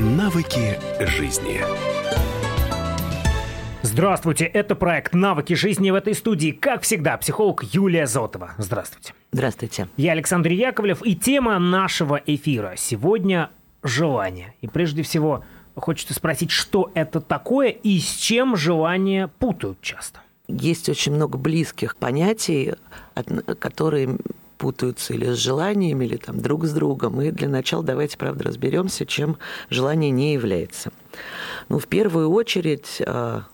Навыки жизни. Здравствуйте, это проект «Навыки жизни» в этой студии. Как всегда, психолог Юлия Зотова. Здравствуйте. Здравствуйте. Я Александр Яковлев, и тема нашего эфира сегодня – желание. И прежде всего, хочется спросить, что это такое и с чем желание путают часто? Есть очень много близких понятий, которые путаются или с желаниями, или там друг с другом. И для начала давайте, правда, разберемся, чем желание не является. Ну, в первую очередь, а,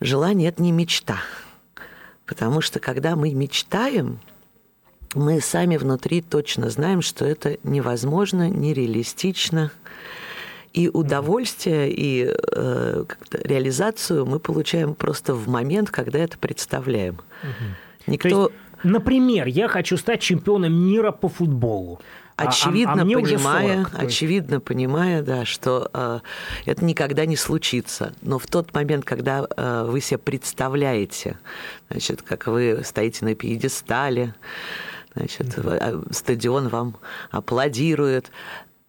желание – это не мечта. Потому что когда мы мечтаем, мы сами внутри точно знаем, что это невозможно, нереалистично. И удовольствие, и э, реализацию мы получаем просто в момент, когда это представляем. Никто... Например, я хочу стать чемпионом мира по футболу. А, а, очевидно, а, а понимая, 40, очевидно понимая, да, что э, это никогда не случится. Но в тот момент, когда э, вы себе представляете, значит, как вы стоите на пьедестале, значит, mm-hmm. стадион вам аплодирует,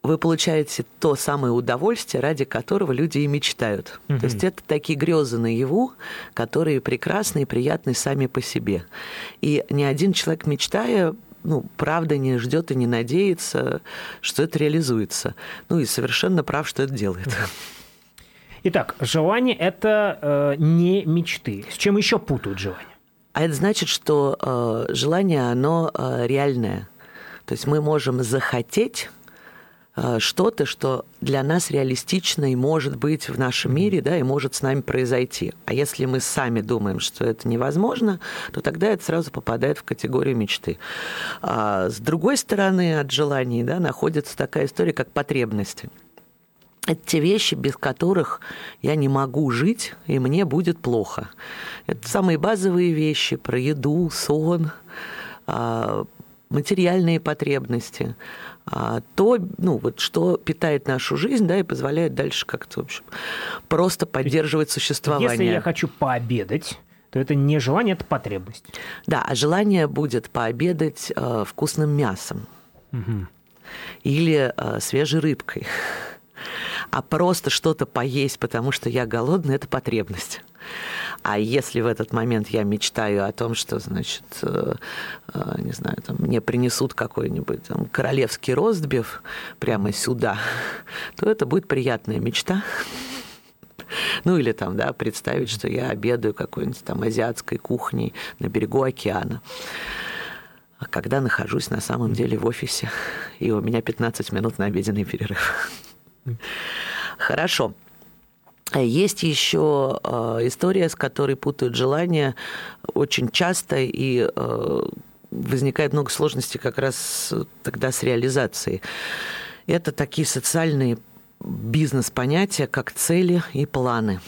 вы получаете то самое удовольствие, ради которого люди и мечтают. Угу. То есть это такие грезы наяву, которые прекрасны и приятны сами по себе. И ни один человек, мечтая, ну, правда не ждет и не надеется, что это реализуется. Ну и совершенно прав, что это делает. Итак, желание это э, не мечты. С чем еще путают желание? А это значит, что э, желание, оно э, реальное. То есть мы можем захотеть что-то, что для нас реалистично и может быть в нашем мире, да, и может с нами произойти. А если мы сами думаем, что это невозможно, то тогда это сразу попадает в категорию мечты. А с другой стороны, от желаний да, находится такая история, как потребности. Это те вещи, без которых я не могу жить, и мне будет плохо. Это самые базовые вещи про еду, сон, а, материальные потребности, то, ну, вот, что питает нашу жизнь, да, и позволяет дальше как-то, в общем, просто поддерживать существование. Если я хочу пообедать, то это не желание, это потребность. Да, а желание будет пообедать э, вкусным мясом угу. или э, свежей рыбкой. А просто что-то поесть, потому что я голодный, это потребность. А если в этот момент я мечтаю о том, что, значит, э, э, не знаю, там, мне принесут какой-нибудь там, королевский ростбиф прямо сюда, то это будет приятная мечта. Ну или там, да, представить, что я обедаю какой-нибудь там азиатской кухней на берегу океана. А когда нахожусь на самом деле в офисе, и у меня 15 минут на обеденный перерыв. Хорошо. Есть еще э, история, с которой путают желания очень часто, и э, возникает много сложностей как раз тогда с реализацией. Это такие социальные бизнес-понятия, как цели и планы.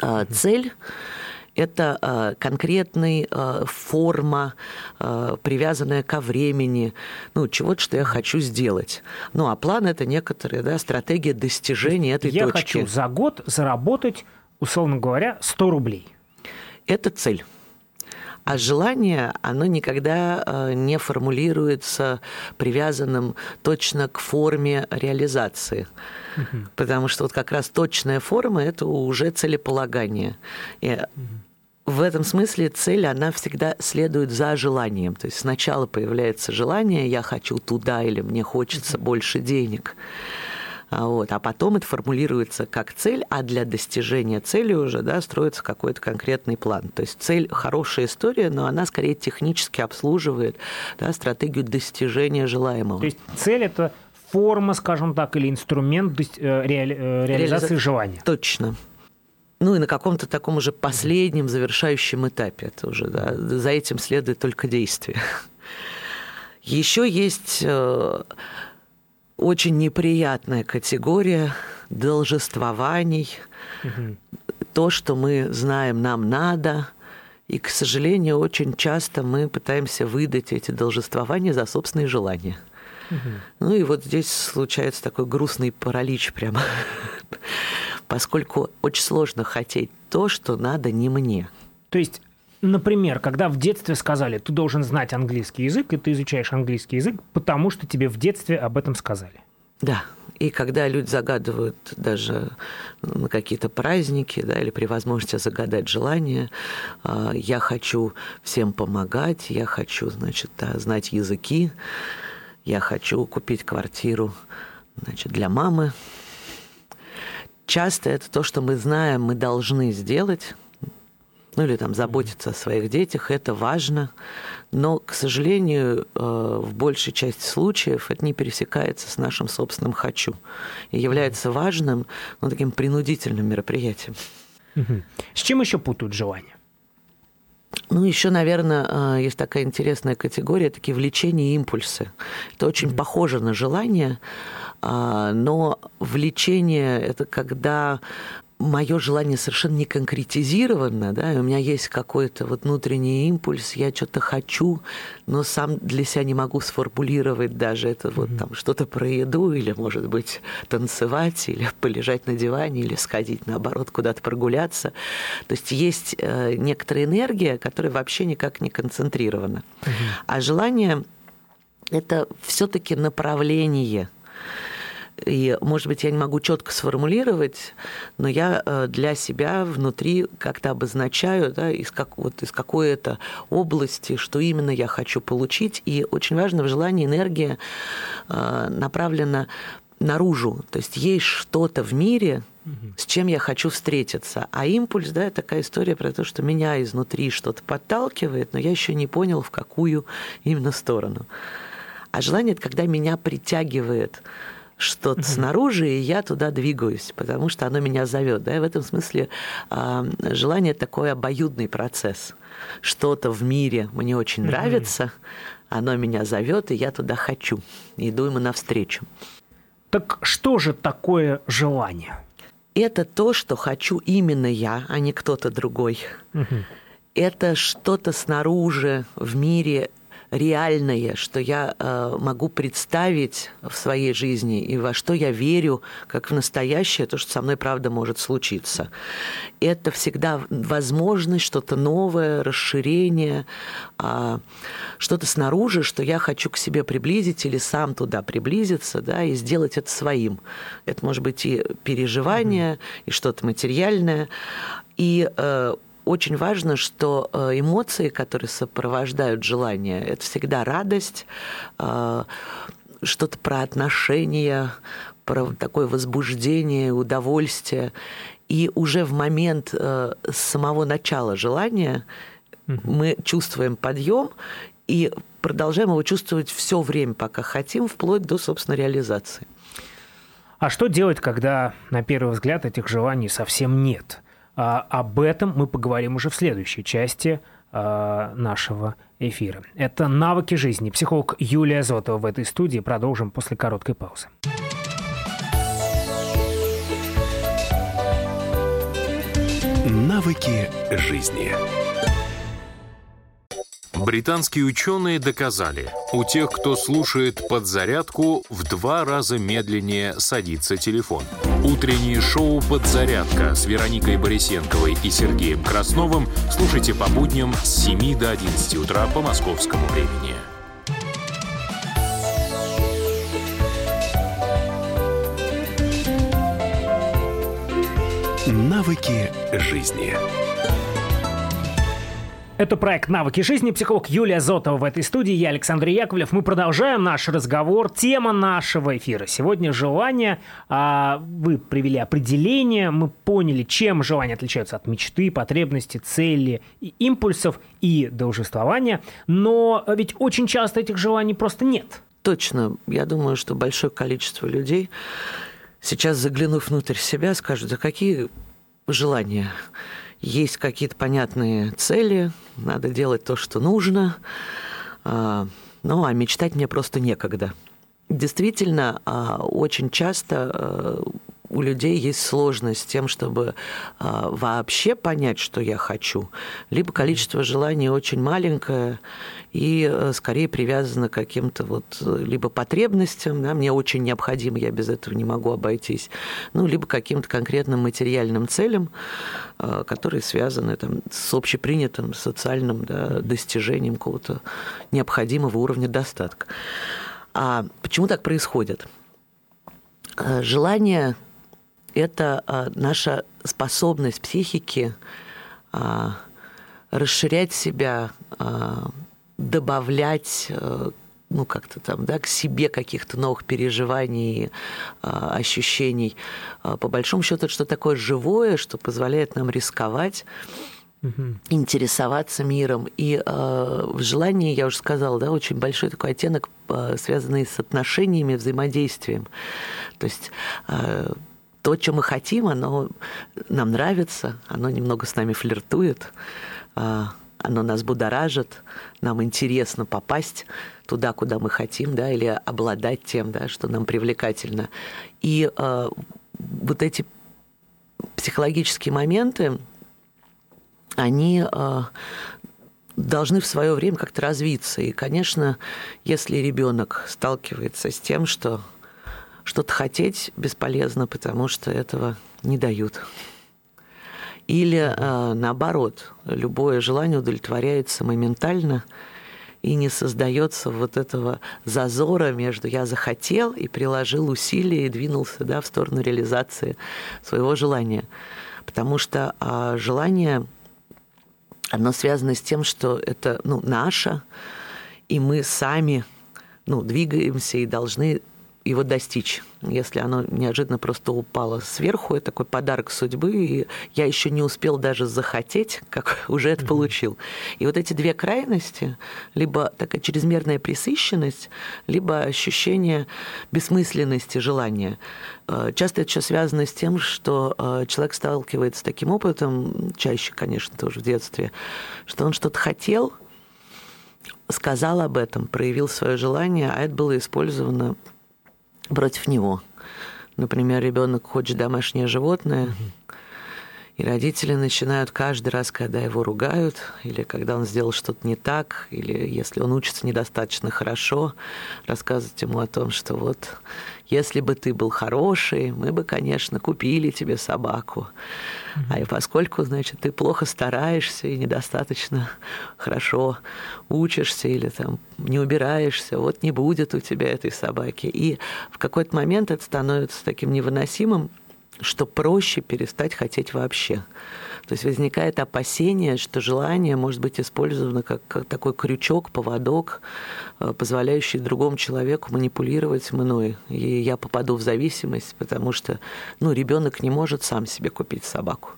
А цель это э, конкретная э, форма, э, привязанная ко времени, ну, чего-то, что я хочу сделать. Ну, а план – это некоторая да, стратегия достижения этой я точки. Я хочу за год заработать, условно говоря, 100 рублей. Это цель. А желание, оно никогда не формулируется привязанным точно к форме реализации. Угу. Потому что вот как раз точная форма – это уже целеполагание. И угу в этом смысле цель, она всегда следует за желанием. То есть сначала появляется желание, я хочу туда или мне хочется больше денег. А вот, а потом это формулируется как цель, а для достижения цели уже да, строится какой-то конкретный план. То есть цель хорошая история, но она скорее технически обслуживает да, стратегию достижения желаемого. То есть цель это форма, скажем так, или инструмент э, реали... Э, реализации Реализа... желания. Точно ну и на каком-то таком уже последнем завершающем этапе. Это уже, да, за этим следует только действие. Еще есть э, очень неприятная категория должествований. Угу. То, что мы знаем, нам надо. И, к сожалению, очень часто мы пытаемся выдать эти должествования за собственные желания. Угу. Ну и вот здесь случается такой грустный паралич прямо поскольку очень сложно хотеть то, что надо не мне. То есть Например, когда в детстве сказали, ты должен знать английский язык, и ты изучаешь английский язык, потому что тебе в детстве об этом сказали. Да, И когда люди загадывают даже на какие-то праздники, да, или при возможности загадать желание, а, я хочу всем помогать, я хочу, значит, знать языки, я хочу купить квартиру, значит, для мамы. Часто это то, что мы знаем, мы должны сделать, ну или там заботиться о своих детях, это важно. Но, к сожалению, э, в большей части случаев это не пересекается с нашим собственным «хочу» и является важным, ну, таким принудительным мероприятием. С чем еще путают желания? Ну, еще, наверное, э, есть такая интересная категория, такие влечения и импульсы. Это очень mm-hmm. похоже на желание, а, но влечение – это когда мое желание совершенно не конкретизировано, да, и у меня есть какой-то вот внутренний импульс, я что-то хочу, но сам для себя не могу сформулировать даже это вот mm-hmm. там что-то про еду, или, может быть, танцевать, или полежать на диване, или сходить, наоборот, куда-то прогуляться. То есть есть э, некоторая энергия, которая вообще никак не концентрирована. Mm-hmm. А желание – это все-таки направление – и, может быть, я не могу четко сформулировать, но я э, для себя внутри как-то обозначаю, да, из, как, вот, из какой-то области, что именно я хочу получить. И очень важно в желании энергия э, направлена наружу. То есть есть что-то в мире, с чем я хочу встретиться. А импульс, да, такая история про то, что меня изнутри что-то подталкивает, но я еще не понял, в какую именно сторону. А желание это когда меня притягивает что-то угу. снаружи, и я туда двигаюсь, потому что оно меня зовет. Да? И в этом смысле э, желание такой обоюдный процесс. Что-то в мире мне очень угу. нравится, оно меня зовет, и я туда хочу. Иду ему навстречу. Так что же такое желание? Это то, что хочу именно я, а не кто-то другой. Угу. Это что-то снаружи в мире реальное, что я э, могу представить в своей жизни и во что я верю, как в настоящее, то, что со мной правда может случиться. Это всегда возможность, что-то новое, расширение, э, что-то снаружи, что я хочу к себе приблизить или сам туда приблизиться, да, и сделать это своим. Это может быть и переживание, mm-hmm. и что-то материальное. И э, очень важно, что э, эмоции, которые сопровождают желание, это всегда радость, э, что-то про отношения, про такое возбуждение, удовольствие. И уже в момент э, самого начала желания mm-hmm. мы чувствуем подъем и продолжаем его чувствовать все время, пока хотим, вплоть до, собственно, реализации. А что делать, когда на первый взгляд этих желаний совсем нет? А, об этом мы поговорим уже в следующей части а, нашего эфира. Это «Навыки жизни». Психолог Юлия Зотова в этой студии. Продолжим после короткой паузы. Навыки жизни. Британские ученые доказали, у тех, кто слушает подзарядку, в два раза медленнее садится телефон. Утреннее шоу «Подзарядка» с Вероникой Борисенковой и Сергеем Красновым слушайте по будням с 7 до 11 утра по московскому времени. Навыки жизни. Это проект «Навыки жизни». Психолог Юлия Зотова в этой студии. Я Александр Яковлев. Мы продолжаем наш разговор. Тема нашего эфира сегодня – желание. А, вы привели определение. Мы поняли, чем желания отличаются от мечты, потребности, цели, и импульсов и должествования. Но ведь очень часто этих желаний просто нет. Точно. Я думаю, что большое количество людей сейчас, заглянув внутрь себя, скажут, да какие желания? Есть какие-то понятные цели, надо делать то, что нужно. А, ну, а мечтать мне просто некогда. Действительно, а, очень часто а, у людей есть сложность с тем, чтобы а, вообще понять, что я хочу. Либо количество желаний очень маленькое и а, скорее привязано к каким-то вот либо потребностям, да, мне очень необходимо, я без этого не могу обойтись, ну, либо каким-то конкретным материальным целям, а, которые связаны там, с общепринятым социальным да, достижением какого-то необходимого уровня достатка. А почему так происходит? Э, желание – это э, наша способность психики э, расширять себя, добавлять ну, как-то там, да, к себе каких-то новых переживаний, ощущений. По большому счету, что такое живое, что позволяет нам рисковать, угу. интересоваться миром. И э, в желании, я уже сказала, да, очень большой такой оттенок, э, связанный с отношениями, взаимодействием. То есть э, то, что мы хотим, оно нам нравится, оно немного с нами флиртует, э, оно нас будоражит, нам интересно попасть туда, куда мы хотим, да, или обладать тем, да, что нам привлекательно. И э, вот эти психологические моменты, они э, должны в свое время как-то развиться. И, конечно, если ребенок сталкивается с тем, что что-то хотеть бесполезно, потому что этого не дают. Или э, наоборот, любое желание удовлетворяется моментально и не создается вот этого зазора между я захотел и приложил усилия и двинулся да, в сторону реализации своего желания. Потому что э, желание оно связано с тем, что это ну, наше, и мы сами ну, двигаемся и должны его достичь. Если оно неожиданно просто упало сверху, это такой подарок судьбы, и я еще не успел даже захотеть, как уже это получил. И вот эти две крайности, либо такая чрезмерная присыщенность, либо ощущение бессмысленности желания. Э, часто это еще связано с тем, что э, человек сталкивается с таким опытом, чаще, конечно, тоже в детстве, что он что-то хотел, сказал об этом, проявил свое желание, а это было использовано против него. Например, ребенок хочет домашнее животное, и родители начинают каждый раз, когда его ругают, или когда он сделал что-то не так, или если он учится недостаточно хорошо, рассказывать ему о том, что вот если бы ты был хороший, мы бы, конечно, купили тебе собаку. А и поскольку, значит, ты плохо стараешься и недостаточно хорошо учишься или там не убираешься, вот не будет у тебя этой собаки. И в какой-то момент это становится таким невыносимым, что проще перестать хотеть вообще. То есть возникает опасение, что желание может быть использовано как, как такой крючок, поводок, э, позволяющий другому человеку манипулировать мной. И я попаду в зависимость, потому что ну, ребенок не может сам себе купить собаку.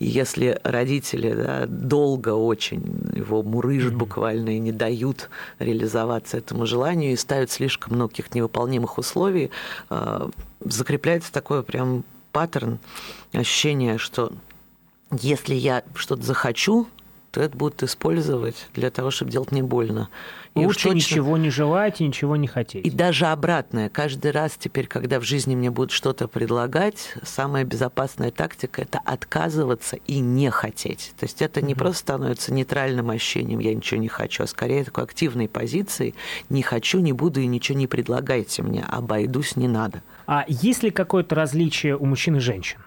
И если родители да, долго очень его мурыжат буквально и не дают реализоваться этому желанию и ставят слишком многих невыполнимых условий, э, закрепляется такой прям паттерн, ощущение, что если я что-то захочу, то это будут использовать для того, чтобы делать не больно. И Лучше точно... ничего не желать и ничего не хотеть. И даже обратное. Каждый раз теперь, когда в жизни мне будут что-то предлагать, самая безопасная тактика – это отказываться и не хотеть. То есть это не просто становится нейтральным ощущением «я ничего не хочу», а скорее такой активной позицией «не хочу, не буду и ничего не предлагайте мне, обойдусь, не надо». А есть ли какое-то различие у мужчин и женщин?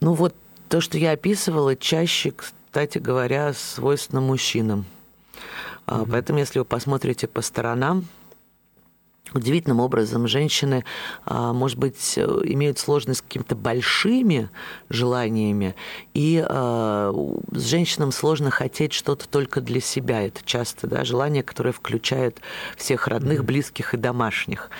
Ну вот то, что я описывала, чаще, кстати говоря, свойственно мужчинам. Mm-hmm. Поэтому, если вы посмотрите по сторонам, удивительным образом женщины, а, может быть, э, имеют сложность с какими-то большими желаниями, и а, с женщинам сложно хотеть что-то только для себя. Это часто да, желание, которое включает всех родных, близких и домашних.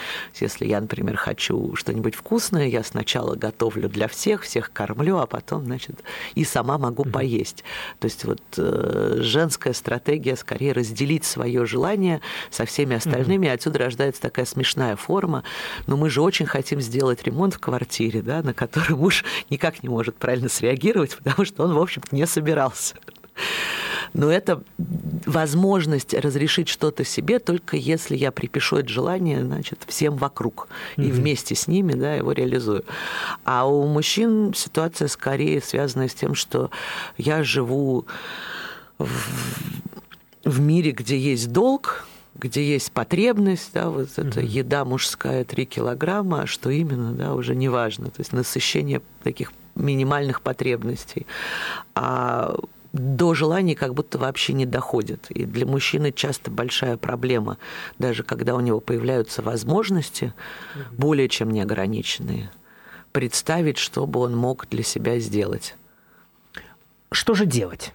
Если я, например, хочу что-нибудь вкусное, я сначала готовлю для всех, всех кормлю, а потом, значит, и сама могу поесть. То есть вот э, женская стратегия скорее разделить свое желание со всеми остальными, отсюда рождается такая такая смешная форма, но мы же очень хотим сделать ремонт в квартире, да, на который муж никак не может правильно среагировать, потому что он, в общем-то, не собирался. Но это возможность разрешить что-то себе, только если я припишу это желание, значит, всем вокруг. Mm-hmm. И вместе с ними, да, его реализую. А у мужчин ситуация скорее связана с тем, что я живу в, в мире, где есть долг, где есть потребность, да, вот mm-hmm. эта еда мужская 3 килограмма, а что именно, да, уже не важно. То есть насыщение таких минимальных потребностей. А до желаний как будто вообще не доходит. И для мужчины часто большая проблема, даже когда у него появляются возможности, более чем неограниченные, представить, что бы он мог для себя сделать. Что же делать?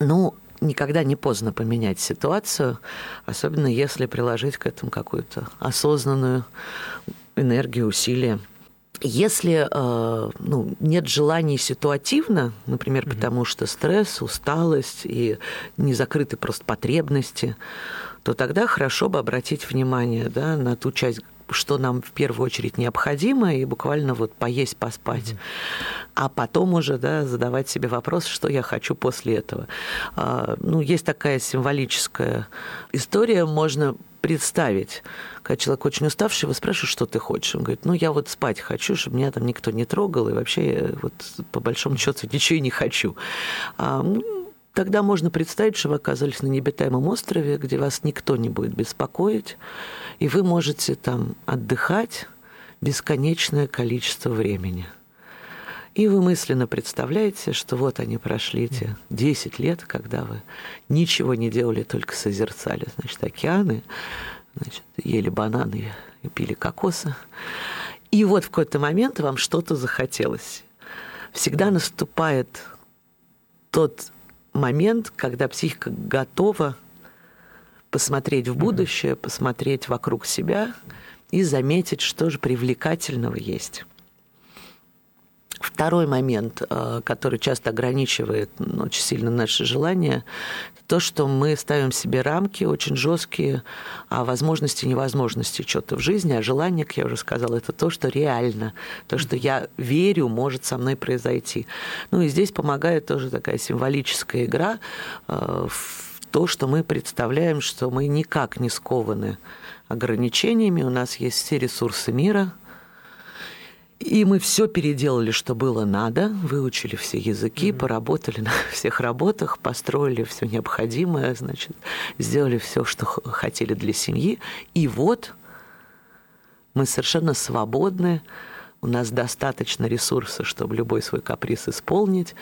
Ну, никогда не поздно поменять ситуацию, особенно если приложить к этому какую-то осознанную энергию, усилия. Если э, ну, нет желаний ситуативно, например, mm-hmm. потому что стресс, усталость и не закрыты просто потребности, то тогда хорошо бы обратить внимание да, на ту часть что нам в первую очередь необходимо, и буквально вот поесть, поспать. Mm-hmm. А потом уже да, задавать себе вопрос, что я хочу после этого. А, ну, есть такая символическая история, можно представить, когда человек очень уставший, вы спрашиваете, что ты хочешь? Он говорит, ну, я вот спать хочу, чтобы меня там никто не трогал, и вообще я вот по большому счету ничего и не хочу. А, тогда можно представить, что вы оказались на необитаемом острове, где вас никто не будет беспокоить, и вы можете там отдыхать бесконечное количество времени. И вы мысленно представляете, что вот они прошли эти 10 лет, когда вы ничего не делали, только созерцали, значит, океаны, значит, ели бананы и пили кокосы. И вот в какой-то момент вам что-то захотелось. Всегда наступает тот момент, когда психика готова посмотреть в будущее, посмотреть вокруг себя и заметить, что же привлекательного есть. Второй момент, э, который часто ограничивает ну, очень сильно наши желания, то, что мы ставим себе рамки очень жесткие о возможности и невозможности чего-то в жизни, а желание, как я уже сказала, это то, что реально, то, что я верю, может со мной произойти. Ну и здесь помогает тоже такая символическая игра э, в то, что мы представляем, что мы никак не скованы ограничениями, у нас есть все ресурсы мира – и мы все переделали, что было надо, выучили все языки, mm-hmm. поработали на всех работах, построили все необходимое, значит, сделали все, что хотели для семьи. И вот мы совершенно свободны, у нас достаточно ресурсов, чтобы любой свой каприз исполнить.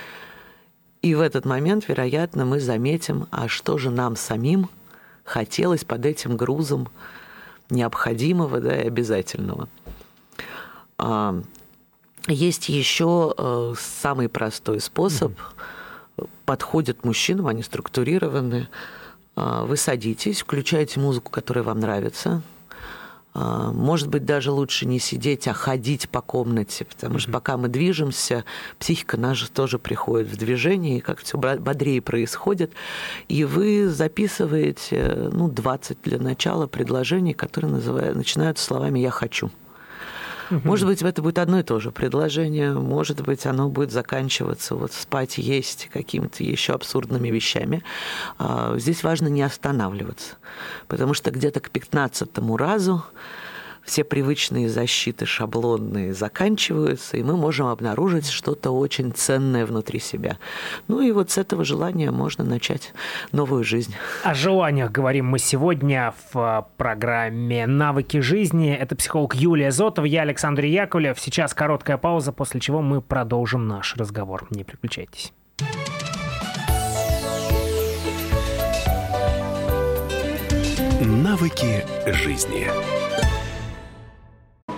И в этот момент, вероятно, мы заметим, а что же нам самим хотелось под этим грузом необходимого да, и обязательного. Есть еще э, самый простой способ. Подходят мужчинам, они структурированы. А, вы садитесь, включаете музыку, которая вам нравится. А, может быть, даже лучше не сидеть, а ходить по комнате, потому что пока мы движемся, психика наша тоже приходит в движение, и как все бодрее происходит. И вы записываете ну, 20 для начала предложений, которые называют, начинаются словами «я хочу». Может быть, это будет одно и то же предложение, может быть, оно будет заканчиваться вот спать, есть какими-то еще абсурдными вещами. А, здесь важно не останавливаться, потому что где-то к пятнадцатому разу все привычные защиты шаблонные заканчиваются, и мы можем обнаружить что-то очень ценное внутри себя. Ну и вот с этого желания можно начать новую жизнь. О желаниях говорим мы сегодня в а, программе «Навыки жизни». Это психолог Юлия Зотова, я Александр Яковлев. Сейчас короткая пауза, после чего мы продолжим наш разговор. Не переключайтесь. Навыки жизни.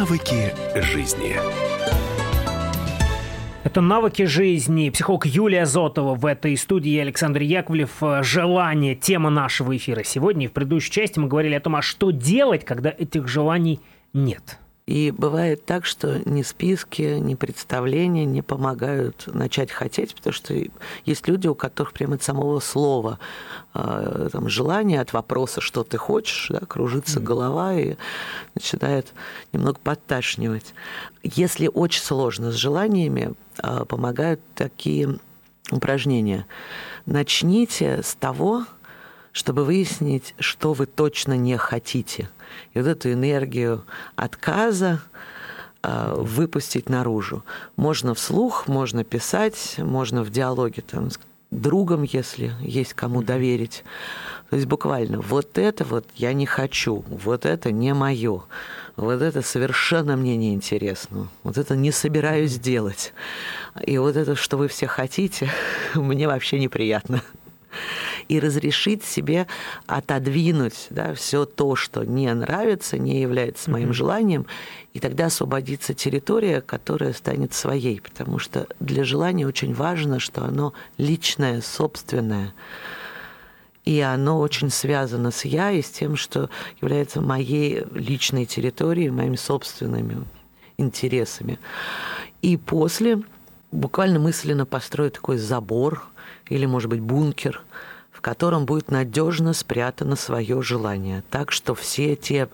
Навыки жизни. Это «Навыки жизни». Психолог Юлия Зотова в этой студии, Александр Яковлев. Желание – тема нашего эфира сегодня. И в предыдущей части мы говорили о том, а что делать, когда этих желаний нет. И бывает так, что ни списки, ни представления не помогают начать хотеть, потому что есть люди, у которых прямо от самого слова э, там, желание от вопроса, что ты хочешь, да, кружится mm. голова и начинает немного подташнивать. Если очень сложно с желаниями, э, помогают такие упражнения. Начните с того, чтобы выяснить, что вы точно не хотите. И вот эту энергию отказа э, выпустить наружу. Можно вслух, можно писать, можно в диалоге там, с другом, если есть кому доверить. То есть буквально вот это вот я не хочу, вот это не мое, вот это совершенно мне не интересно, вот это не собираюсь делать. И вот это, что вы все хотите, мне вообще неприятно и разрешить себе отодвинуть да, все то, что не нравится, не является моим mm-hmm. желанием, и тогда освободится территория, которая станет своей, потому что для желания очень важно, что оно личное, собственное. И оно очень связано с я и с тем, что является моей личной территорией, моими собственными интересами. И после буквально мысленно построить такой забор или, может быть, бункер – в котором будет надежно спрятано свое желание. Так что все те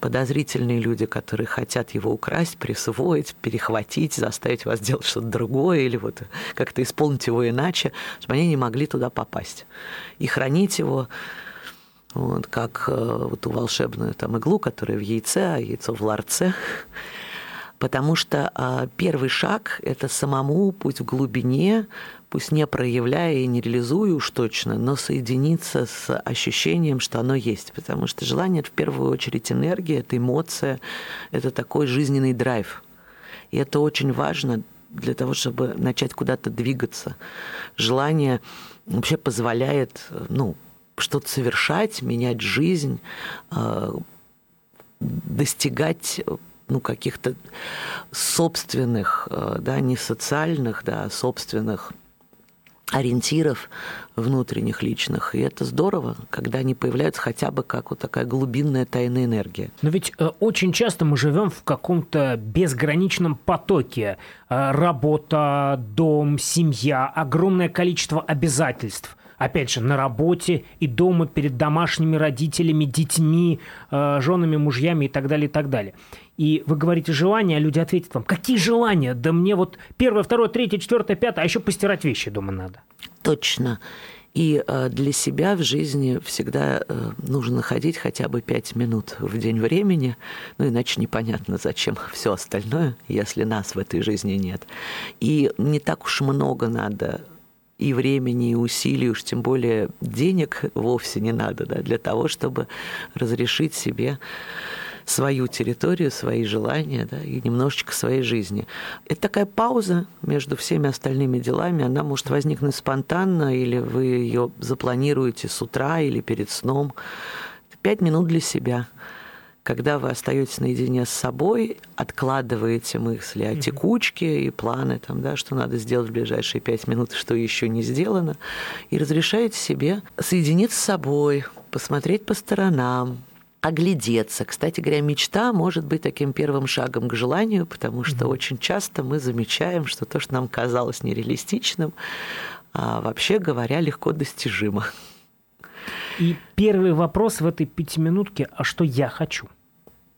подозрительные люди, которые хотят его украсть, присвоить, перехватить, заставить вас делать что-то другое или вот как-то исполнить его иначе, чтобы они не могли туда попасть. И хранить его вот, как э, вот ту волшебную там иглу, которая в яйце, а яйцо в ларце. Потому что а, первый шаг – это самому, путь в глубине, пусть не проявляя и не реализуя уж точно, но соединиться с ощущением, что оно есть. Потому что желание – это в первую очередь энергия, это эмоция, это такой жизненный драйв. И это очень важно для того, чтобы начать куда-то двигаться. Желание вообще позволяет ну, что-то совершать, менять жизнь, э, достигать ну, каких-то собственных, э, да, не социальных, да, а собственных ориентиров внутренних личных. И это здорово, когда они появляются хотя бы как вот такая глубинная тайная энергия. Но ведь э, очень часто мы живем в каком-то безграничном потоке. Э, работа, дом, семья, огромное количество обязательств – опять же, на работе и дома перед домашними родителями, детьми, э, женами, мужьями и так далее, и так далее и вы говорите желания, а люди ответят вам, какие желания? Да мне вот первое, второе, третье, четвертое, пятое, а еще постирать вещи дома надо. Точно. И э, для себя в жизни всегда э, нужно находить хотя бы пять минут в день времени, ну иначе непонятно, зачем все остальное, если нас в этой жизни нет. И не так уж много надо и времени, и усилий, уж тем более денег вовсе не надо да, для того, чтобы разрешить себе свою территорию, свои желания да, и немножечко своей жизни. Это такая пауза между всеми остальными делами. Она может возникнуть спонтанно, или вы ее запланируете с утра или перед сном. Пять минут для себя когда вы остаетесь наедине с собой, откладываете мысли о текучке и планы, там, да, что надо сделать в ближайшие пять минут, что еще не сделано, и разрешаете себе соединиться с собой, посмотреть по сторонам, оглядеться. Кстати говоря, мечта может быть таким первым шагом к желанию, потому что mm-hmm. очень часто мы замечаем, что то, что нам казалось нереалистичным, а вообще говоря, легко достижимо. И первый вопрос в этой пятиминутке, а что я хочу?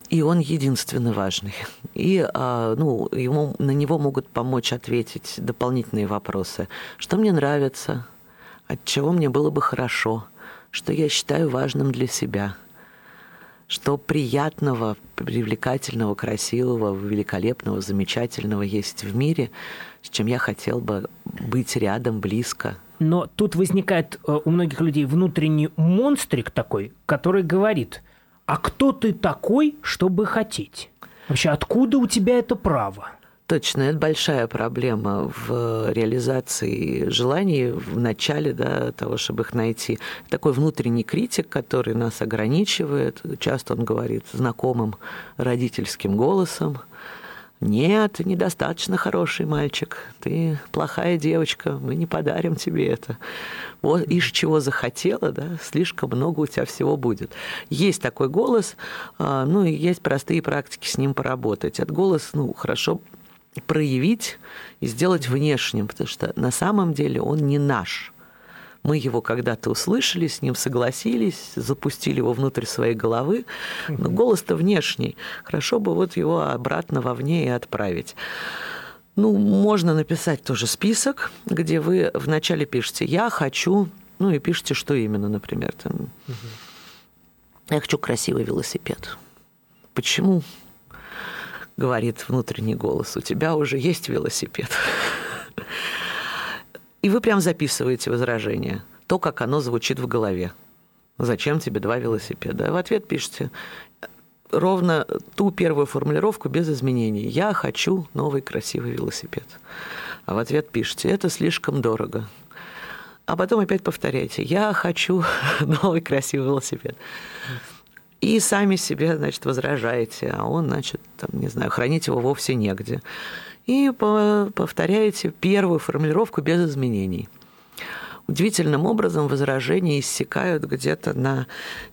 И он единственно важный. И а, ну, ему, на него могут помочь ответить дополнительные вопросы. Что мне нравится? От чего мне было бы хорошо? Что я считаю важным для себя – что приятного, привлекательного, красивого, великолепного, замечательного есть в мире, с чем я хотел бы быть рядом, близко. Но тут возникает э, у многих людей внутренний монстрик такой, который говорит, а кто ты такой, чтобы хотеть? Вообще, откуда у тебя это право? Точно, это большая проблема в реализации желаний в начале да, того, чтобы их найти. Такой внутренний критик, который нас ограничивает. Часто он говорит знакомым родительским голосом. Нет, ты недостаточно хороший мальчик, ты плохая девочка, мы не подарим тебе это. Вот ишь чего захотела, да, слишком много у тебя всего будет. Есть такой голос, а, ну и есть простые практики с ним поработать. Этот голос, ну, хорошо проявить и сделать внешним, потому что на самом деле он не наш. Мы его когда-то услышали, с ним согласились, запустили его внутрь своей головы, но голос-то внешний. Хорошо бы вот его обратно вовне и отправить. Ну, можно написать тоже список, где вы вначале пишете «я хочу», ну и пишите, что именно, например. Там, «Я хочу красивый велосипед». Почему? Говорит внутренний голос, у тебя уже есть велосипед. И вы прям записываете возражение, то, как оно звучит в голове. Зачем тебе два велосипеда? В ответ пишете ровно ту первую формулировку без изменений. Я хочу новый красивый велосипед. А в ответ пишите, это слишком дорого. А потом опять повторяйте, я хочу новый красивый велосипед. И сами себе, значит, возражаете, а он, значит, там, не знаю, хранить его вовсе негде и повторяете первую формулировку без изменений. Удивительным образом возражения иссякают где-то на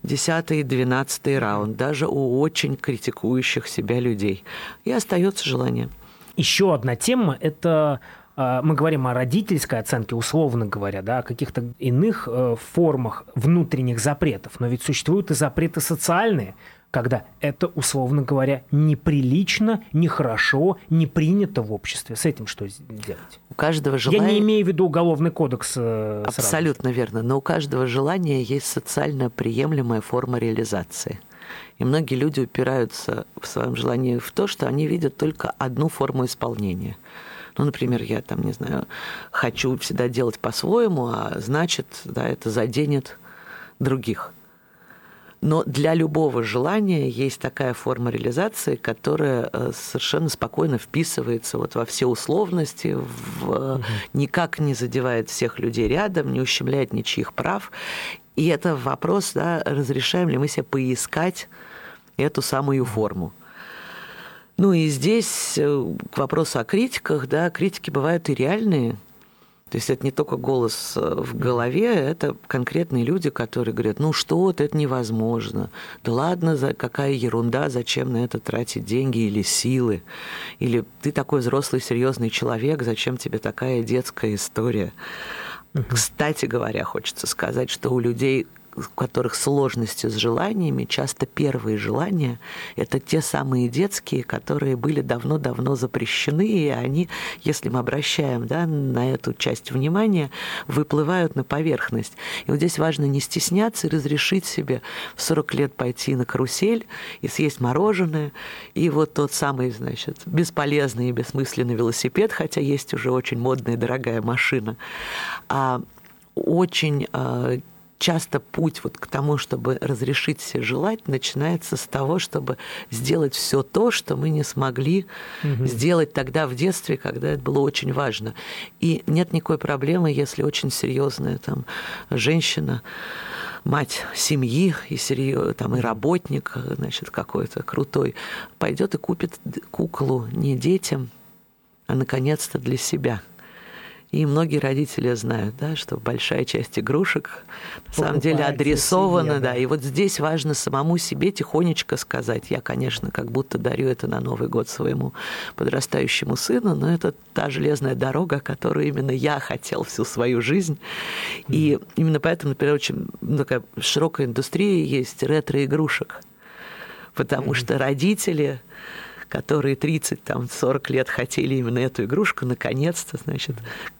10-12 раунд, даже у очень критикующих себя людей. И остается желание. Еще одна тема – это а, мы говорим о родительской оценке, условно говоря, да, о каких-то иных э, формах внутренних запретов. Но ведь существуют и запреты социальные – когда это, условно говоря, неприлично, нехорошо, не принято в обществе. С этим что делать? У каждого желания... Я не имею в виду уголовный кодекс э, Абсолютно сразу. верно. Но у каждого желания есть социально приемлемая форма реализации. И многие люди упираются в своем желании в то, что они видят только одну форму исполнения. Ну, например, я там, не знаю, хочу всегда делать по-своему, а значит, да, это заденет других. Но для любого желания есть такая форма реализации, которая э, совершенно спокойно вписывается вот во все условности, в, угу. никак не задевает всех людей рядом, не ущемляет ничьих прав. И это вопрос, да, разрешаем ли мы себе поискать эту самую форму. Ну и здесь э, к вопросу о критиках, да, критики бывают и реальные, то есть это не только голос э, в голове, это конкретные люди, которые говорят, ну что ты, это невозможно. Да ладно, за какая ерунда, зачем на это тратить деньги или силы. Или ты такой взрослый, серьезный человек, зачем тебе такая детская история. Кстати говоря, хочется сказать, что у людей у которых сложности с желаниями, часто первые желания – это те самые детские, которые были давно-давно запрещены, и они, если мы обращаем да, на эту часть внимания, выплывают на поверхность. И вот здесь важно не стесняться и разрешить себе в 40 лет пойти на карусель и съесть мороженое, и вот тот самый, значит, бесполезный и бессмысленный велосипед, хотя есть уже очень модная дорогая машина, а очень а, часто путь вот к тому, чтобы разрешить себе желать, начинается с того, чтобы сделать все то, что мы не смогли угу. сделать тогда в детстве, когда это было очень важно. И нет никакой проблемы, если очень серьезная там женщина, мать семьи и серьез, там и работник, значит, какой-то крутой, пойдет и купит куклу не детям, а наконец-то для себя – и многие родители знают, да, что большая часть игрушек на самом деле адресована, себе, да. да. И вот здесь важно самому себе тихонечко сказать, я, конечно, как будто дарю это на Новый год своему подрастающему сыну, но это та железная дорога, которую именно я хотел всю свою жизнь. И именно поэтому, например, очень такая широкая индустрия есть ретро-игрушек. Потому mm-hmm. что родители которые 30, там, 40 лет хотели именно эту игрушку, наконец-то, значит,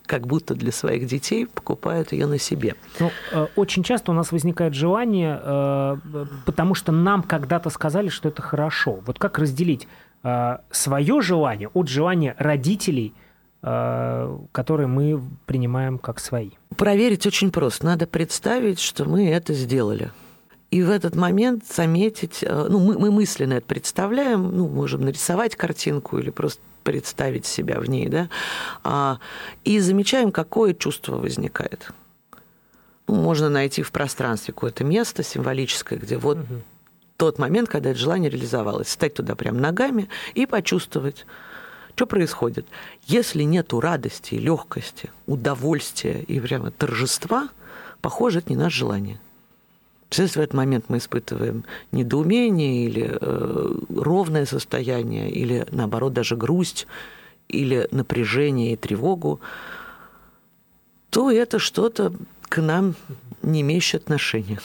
как будто для своих детей покупают ее на себе. Ну, э, очень часто у нас возникает желание, э, потому что нам когда-то сказали, что это хорошо. Вот как разделить э, свое желание от желания родителей, которые мы принимаем как свои? Проверить очень просто. Надо представить, что мы это сделали. И в этот момент заметить, э, ну, мы, мы мысленно это представляем, ну, можем нарисовать картинку или просто представить себя в ней, да, а, и замечаем, какое чувство возникает. Ну, можно найти в пространстве какое-то место символическое, где вот угу. тот момент, когда это желание реализовалось, стать туда прям ногами и почувствовать, Что происходит? Если нету радости, легкости, удовольствия и прямо торжества, похоже, это не наше желание. Если в этот момент мы испытываем недоумение или э, ровное состояние, или наоборот даже грусть, или напряжение и тревогу, то это что-то к нам не имеющее отношения.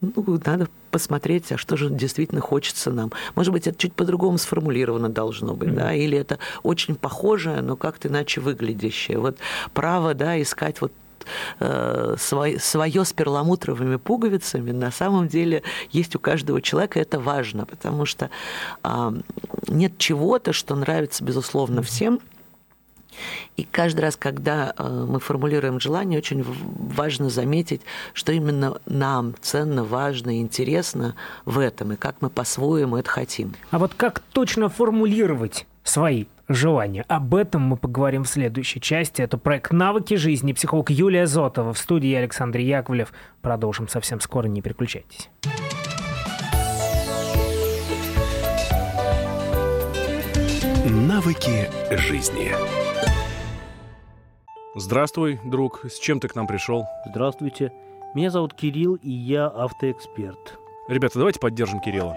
Ну, надо посмотреть, а что же действительно хочется нам. Может быть, это чуть по-другому сформулировано должно быть, mm-hmm. да, или это очень похожее, но как-то иначе выглядящее. Вот право, да, искать вот э, свое, свое с перламутровыми пуговицами. На самом деле есть у каждого человека, это важно, потому что э, нет чего-то, что нравится, безусловно, всем, и каждый раз, когда э, мы формулируем желание, очень важно заметить, что именно нам ценно, важно и интересно в этом, и как мы по-своему это хотим. А вот как точно формулировать свои желания. Об этом мы поговорим в следующей части. Это проект «Навыки жизни». Психолог Юлия Зотова. В студии Александр Яковлев. Продолжим совсем скоро. Не переключайтесь. Навыки жизни. Здравствуй, друг. С чем ты к нам пришел? Здравствуйте. Меня зовут Кирилл, и я автоэксперт. Ребята, давайте поддержим Кирилла.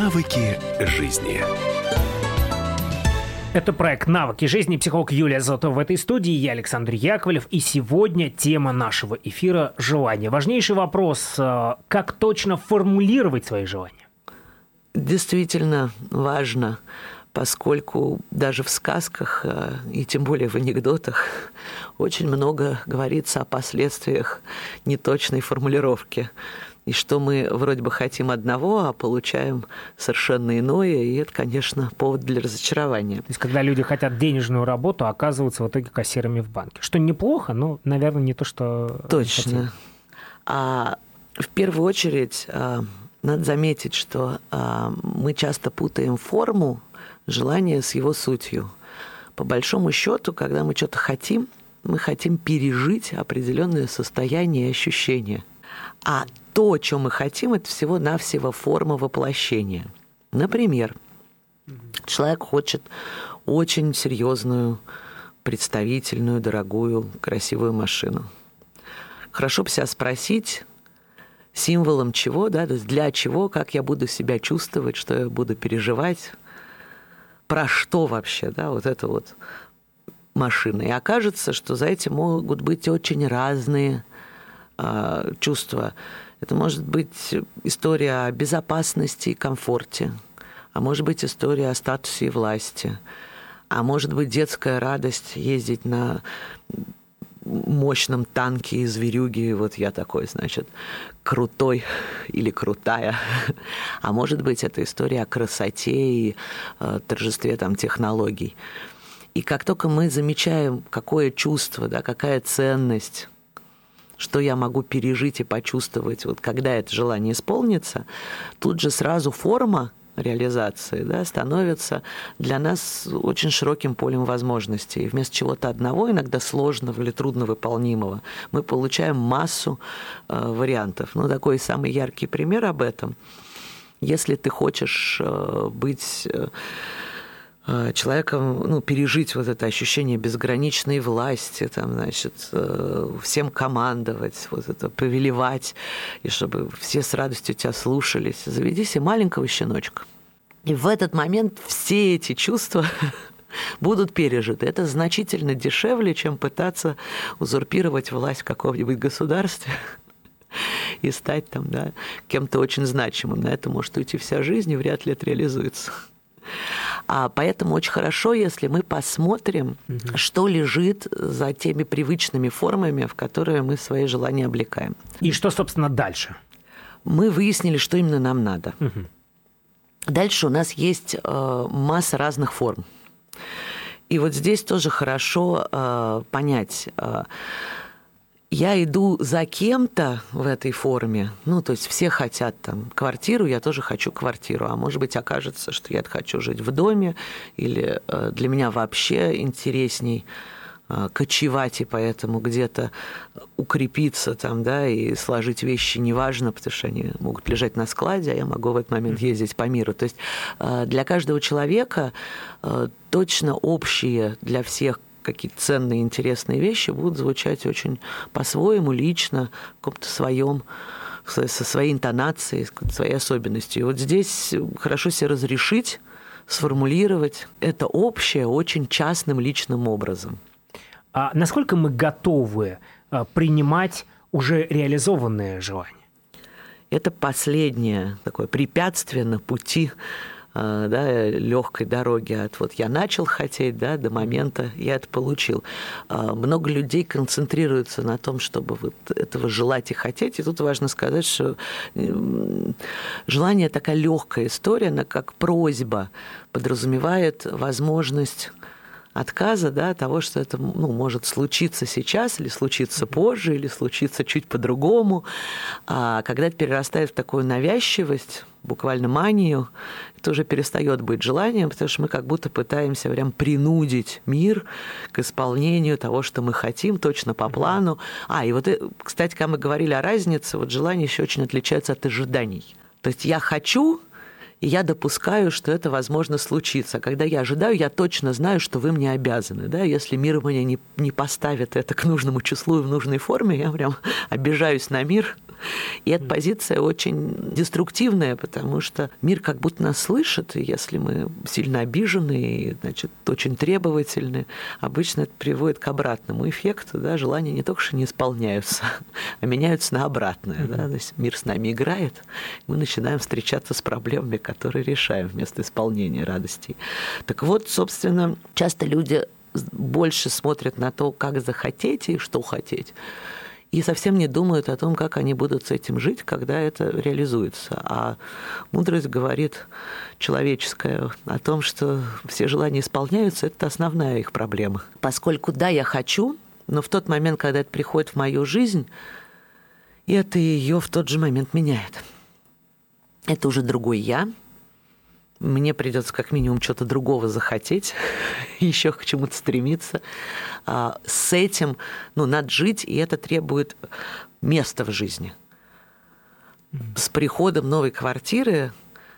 Навыки жизни. Это проект «Навыки жизни». Психолог Юлия Зотова в этой студии. Я Александр Яковлев. И сегодня тема нашего эфира – желание. Важнейший вопрос э, – как точно формулировать свои желания? Действительно важно, поскольку даже в сказках э, и тем более в анекдотах очень много говорится о последствиях неточной формулировки и что мы вроде бы хотим одного, а получаем совершенно иное, и это, конечно, повод для разочарования. То есть, когда люди хотят денежную работу, а оказываются в итоге кассирами в банке. Что неплохо, но, наверное, не то, что Точно. А в первую очередь а, надо заметить, что а, мы часто путаем форму желания с его сутью. По большому счету, когда мы что-то хотим, мы хотим пережить определенное состояние и ощущение. А то, чем мы хотим, это всего-навсего форма воплощения. Например, человек хочет очень серьезную, представительную, дорогую, красивую машину. Хорошо бы себя спросить, символом чего, да, то есть для чего, как я буду себя чувствовать, что я буду переживать, про что вообще, да, вот это вот машина. И окажется, что за этим могут быть очень разные чувства. Это может быть история о безопасности и комфорте, а может быть история о статусе и власти, а может быть детская радость ездить на мощном танке из зверюги, вот я такой, значит, крутой или крутая. А может быть, это история о красоте и э, торжестве там технологий. И как только мы замечаем, какое чувство, да, какая ценность что я могу пережить и почувствовать, вот когда это желание исполнится, тут же сразу форма реализации да, становится для нас очень широким полем возможностей. И вместо чего-то одного, иногда сложного или трудновыполнимого, мы получаем массу э, вариантов. Ну, такой самый яркий пример об этом. Если ты хочешь э, быть... Э, человеком ну, пережить вот это ощущение безграничной власти, там, значит, э, всем командовать, вот это повелевать, и чтобы все с радостью тебя слушались. Заведи себе маленького щеночка. И в этот момент все эти чувства будут пережиты. Это значительно дешевле, чем пытаться узурпировать власть в каком-нибудь государстве и стать там, да, кем-то очень значимым. На это может уйти вся жизнь, и вряд ли это реализуется. А поэтому очень хорошо, если мы посмотрим, угу. что лежит за теми привычными формами, в которые мы свои желания облекаем. И что, собственно, дальше? Мы выяснили, что именно нам надо. Угу. Дальше у нас есть э, масса разных форм. И вот здесь тоже хорошо э, понять, э, я иду за кем-то в этой форме, ну, то есть все хотят там квартиру, я тоже хочу квартиру, а может быть окажется, что я хочу жить в доме, или э, для меня вообще интересней э, кочевать и поэтому где-то укрепиться там, да, и сложить вещи неважно, потому что они могут лежать на складе, а я могу в этот момент ездить по миру. То есть э, для каждого человека точно общие для всех какие-то ценные, интересные вещи будут звучать очень по-своему, лично, в каком-то своем со своей интонацией, с своей особенностью. И вот здесь хорошо себе разрешить, сформулировать это общее очень частным личным образом. А насколько мы готовы а, принимать уже реализованные желания? Это последнее такое препятствие на пути да, легкой дороги от вот я начал хотеть, да, до момента я это получил. А, много людей концентрируются на том, чтобы вот этого желать и хотеть. И тут важно сказать, что желание такая легкая история, она как просьба подразумевает возможность отказа, да, того, что это ну, может случиться сейчас, или случиться позже, или случиться чуть по-другому. А когда это перерастает в такую навязчивость, буквально манию, это уже перестает быть желанием, потому что мы как будто пытаемся прям принудить мир к исполнению того, что мы хотим, точно по плану. А, и вот, э, кстати, когда мы говорили о разнице, вот желание еще очень отличается от ожиданий. То есть я хочу, и я допускаю, что это возможно случиться. Когда я ожидаю, я точно знаю, что вы мне обязаны. Да? Если мир мне не, не поставит это к нужному числу и в нужной форме, я прям обижаюсь на мир, и эта позиция очень деструктивная, потому что мир как будто нас слышит, и если мы сильно обижены и, значит, очень требовательны, обычно это приводит к обратному эффекту, да, желания не только что не исполняются, а меняются на обратное, да, то есть мир с нами играет, мы начинаем встречаться с проблемами, которые решаем вместо исполнения радостей. Так вот, собственно, часто люди больше смотрят на то, как захотеть и что хотеть, и совсем не думают о том, как они будут с этим жить, когда это реализуется. А мудрость говорит человеческая о том, что все желания исполняются, это основная их проблема. Поскольку да, я хочу, но в тот момент, когда это приходит в мою жизнь, это ее в тот же момент меняет. Это уже другой я, мне придется как минимум что-то другого захотеть, еще к чему-то стремиться. А, с этим ну, надо жить, и это требует места в жизни. С приходом новой квартиры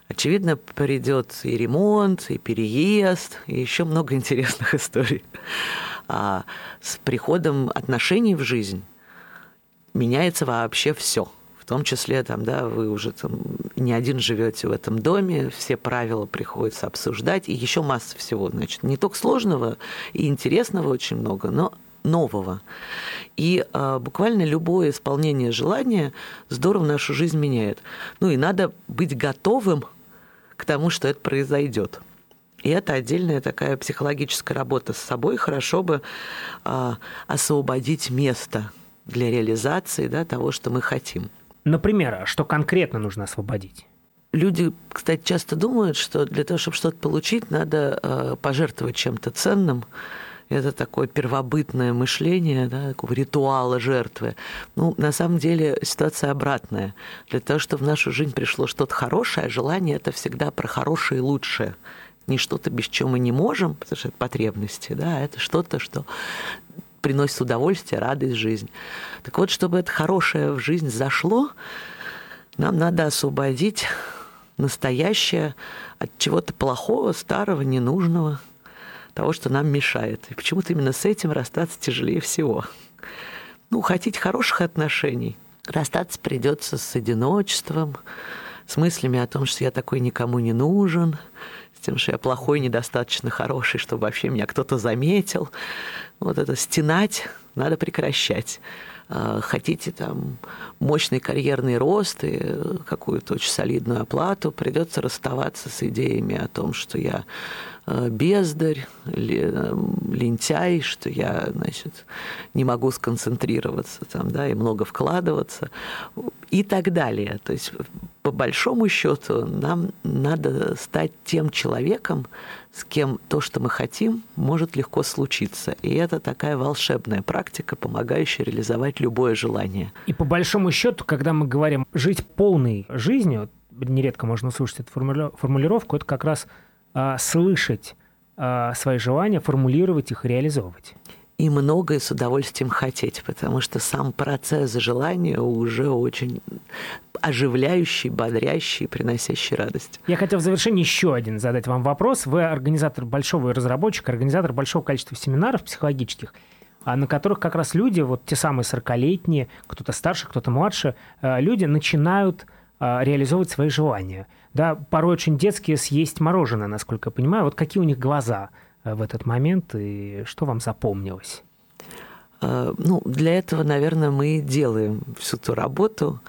очевидно, придет и ремонт, и переезд, и еще много интересных историй. А с приходом отношений в жизнь меняется вообще все том числе там, да, вы уже там не один живете в этом доме, все правила приходится обсуждать, и еще масса всего, значит, не только сложного и интересного очень много, но нового. И а, буквально любое исполнение желания здорово нашу жизнь меняет. Ну и надо быть готовым к тому, что это произойдет. И это отдельная такая психологическая работа с собой. Хорошо бы а, освободить место для реализации да, того, что мы хотим. Например, а что конкретно нужно освободить? Люди, кстати, часто думают, что для того, чтобы что-то получить, надо э, пожертвовать чем-то ценным. Это такое первобытное мышление, да, такого ритуала жертвы. Ну, на самом деле ситуация обратная. Для того, чтобы в нашу жизнь пришло что-то хорошее, желание это всегда про хорошее и лучшее. Не что-то, без чего мы не можем, потому что это потребности, да, это что-то, что приносит удовольствие, радость, жизнь. Так вот, чтобы это хорошее в жизнь зашло, нам надо освободить настоящее от чего-то плохого, старого, ненужного, того, что нам мешает. И почему-то именно с этим расстаться тяжелее всего. Ну, хотите хороших отношений, расстаться придется с одиночеством, с мыслями о том, что я такой никому не нужен, тем, что я плохой, недостаточно хороший, чтобы вообще меня кто-то заметил. Вот это стенать надо прекращать. А, хотите там мощный карьерный рост и какую-то очень солидную оплату, придется расставаться с идеями о том, что я бездарь, лентяй, что я, значит, не могу сконцентрироваться там, да, и много вкладываться и так далее. То есть, по большому счету, нам надо стать тем человеком, с кем то, что мы хотим, может легко случиться. И это такая волшебная практика, помогающая реализовать любое желание. И по большому счету, когда мы говорим жить полной жизнью, нередко можно услышать эту формулировку, это как раз а, слышать а, свои желания, формулировать их и реализовывать и многое с удовольствием хотеть, потому что сам процесс желания уже очень оживляющий, бодрящий, приносящий радость. Я хотел в завершении еще один задать вам вопрос. Вы организатор большого разработчик, организатор большого количества семинаров психологических, а на которых как раз люди, вот те самые 40-летние, кто-то старше, кто-то младше, э, люди начинают э, реализовывать свои желания. Да, порой очень детские съесть мороженое, насколько я понимаю. Вот какие у них глаза – в этот момент и что вам запомнилось? А, ну, для этого, наверное, мы делаем всю ту работу,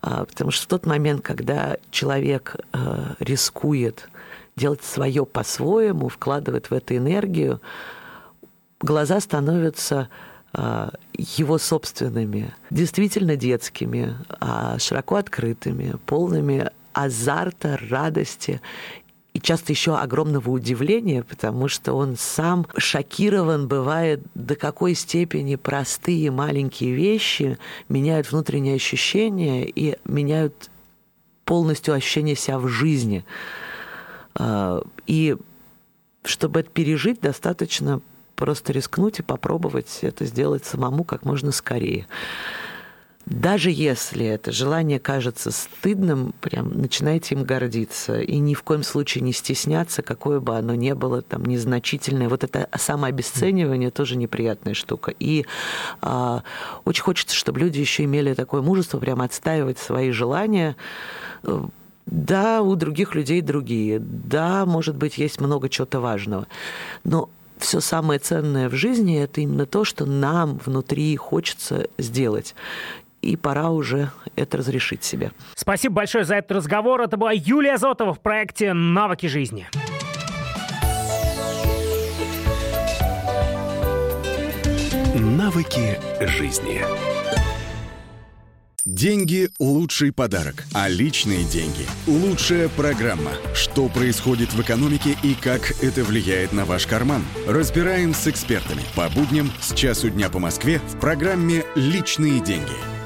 а, потому что в тот момент, когда человек а, рискует делать свое по-своему, вкладывает в это энергию, глаза становятся его собственными, действительно детскими, широко открытыми, полными азарта, радости и часто еще огромного удивления, потому что он сам шокирован бывает, до какой степени простые маленькие вещи меняют внутренние ощущения и меняют полностью ощущение себя в жизни. А, и чтобы это пережить, достаточно просто рискнуть и попробовать это сделать самому как можно скорее. Даже если это желание кажется стыдным, прям начинайте им гордиться. И ни в коем случае не стесняться, какое бы оно ни было там незначительное. Вот это самообесценивание тоже неприятная штука. И а, очень хочется, чтобы люди еще имели такое мужество прям отстаивать свои желания. Да, у других людей другие. Да, может быть, есть много чего-то важного. Но все самое ценное в жизни это именно то, что нам внутри хочется сделать и пора уже это разрешить себе. Спасибо большое за этот разговор. Это была Юлия Зотова в проекте «Навыки жизни». Навыки жизни. Деньги – лучший подарок, а личные деньги – лучшая программа. Что происходит в экономике и как это влияет на ваш карман? Разбираем с экспертами по будням с часу дня по Москве в программе «Личные деньги».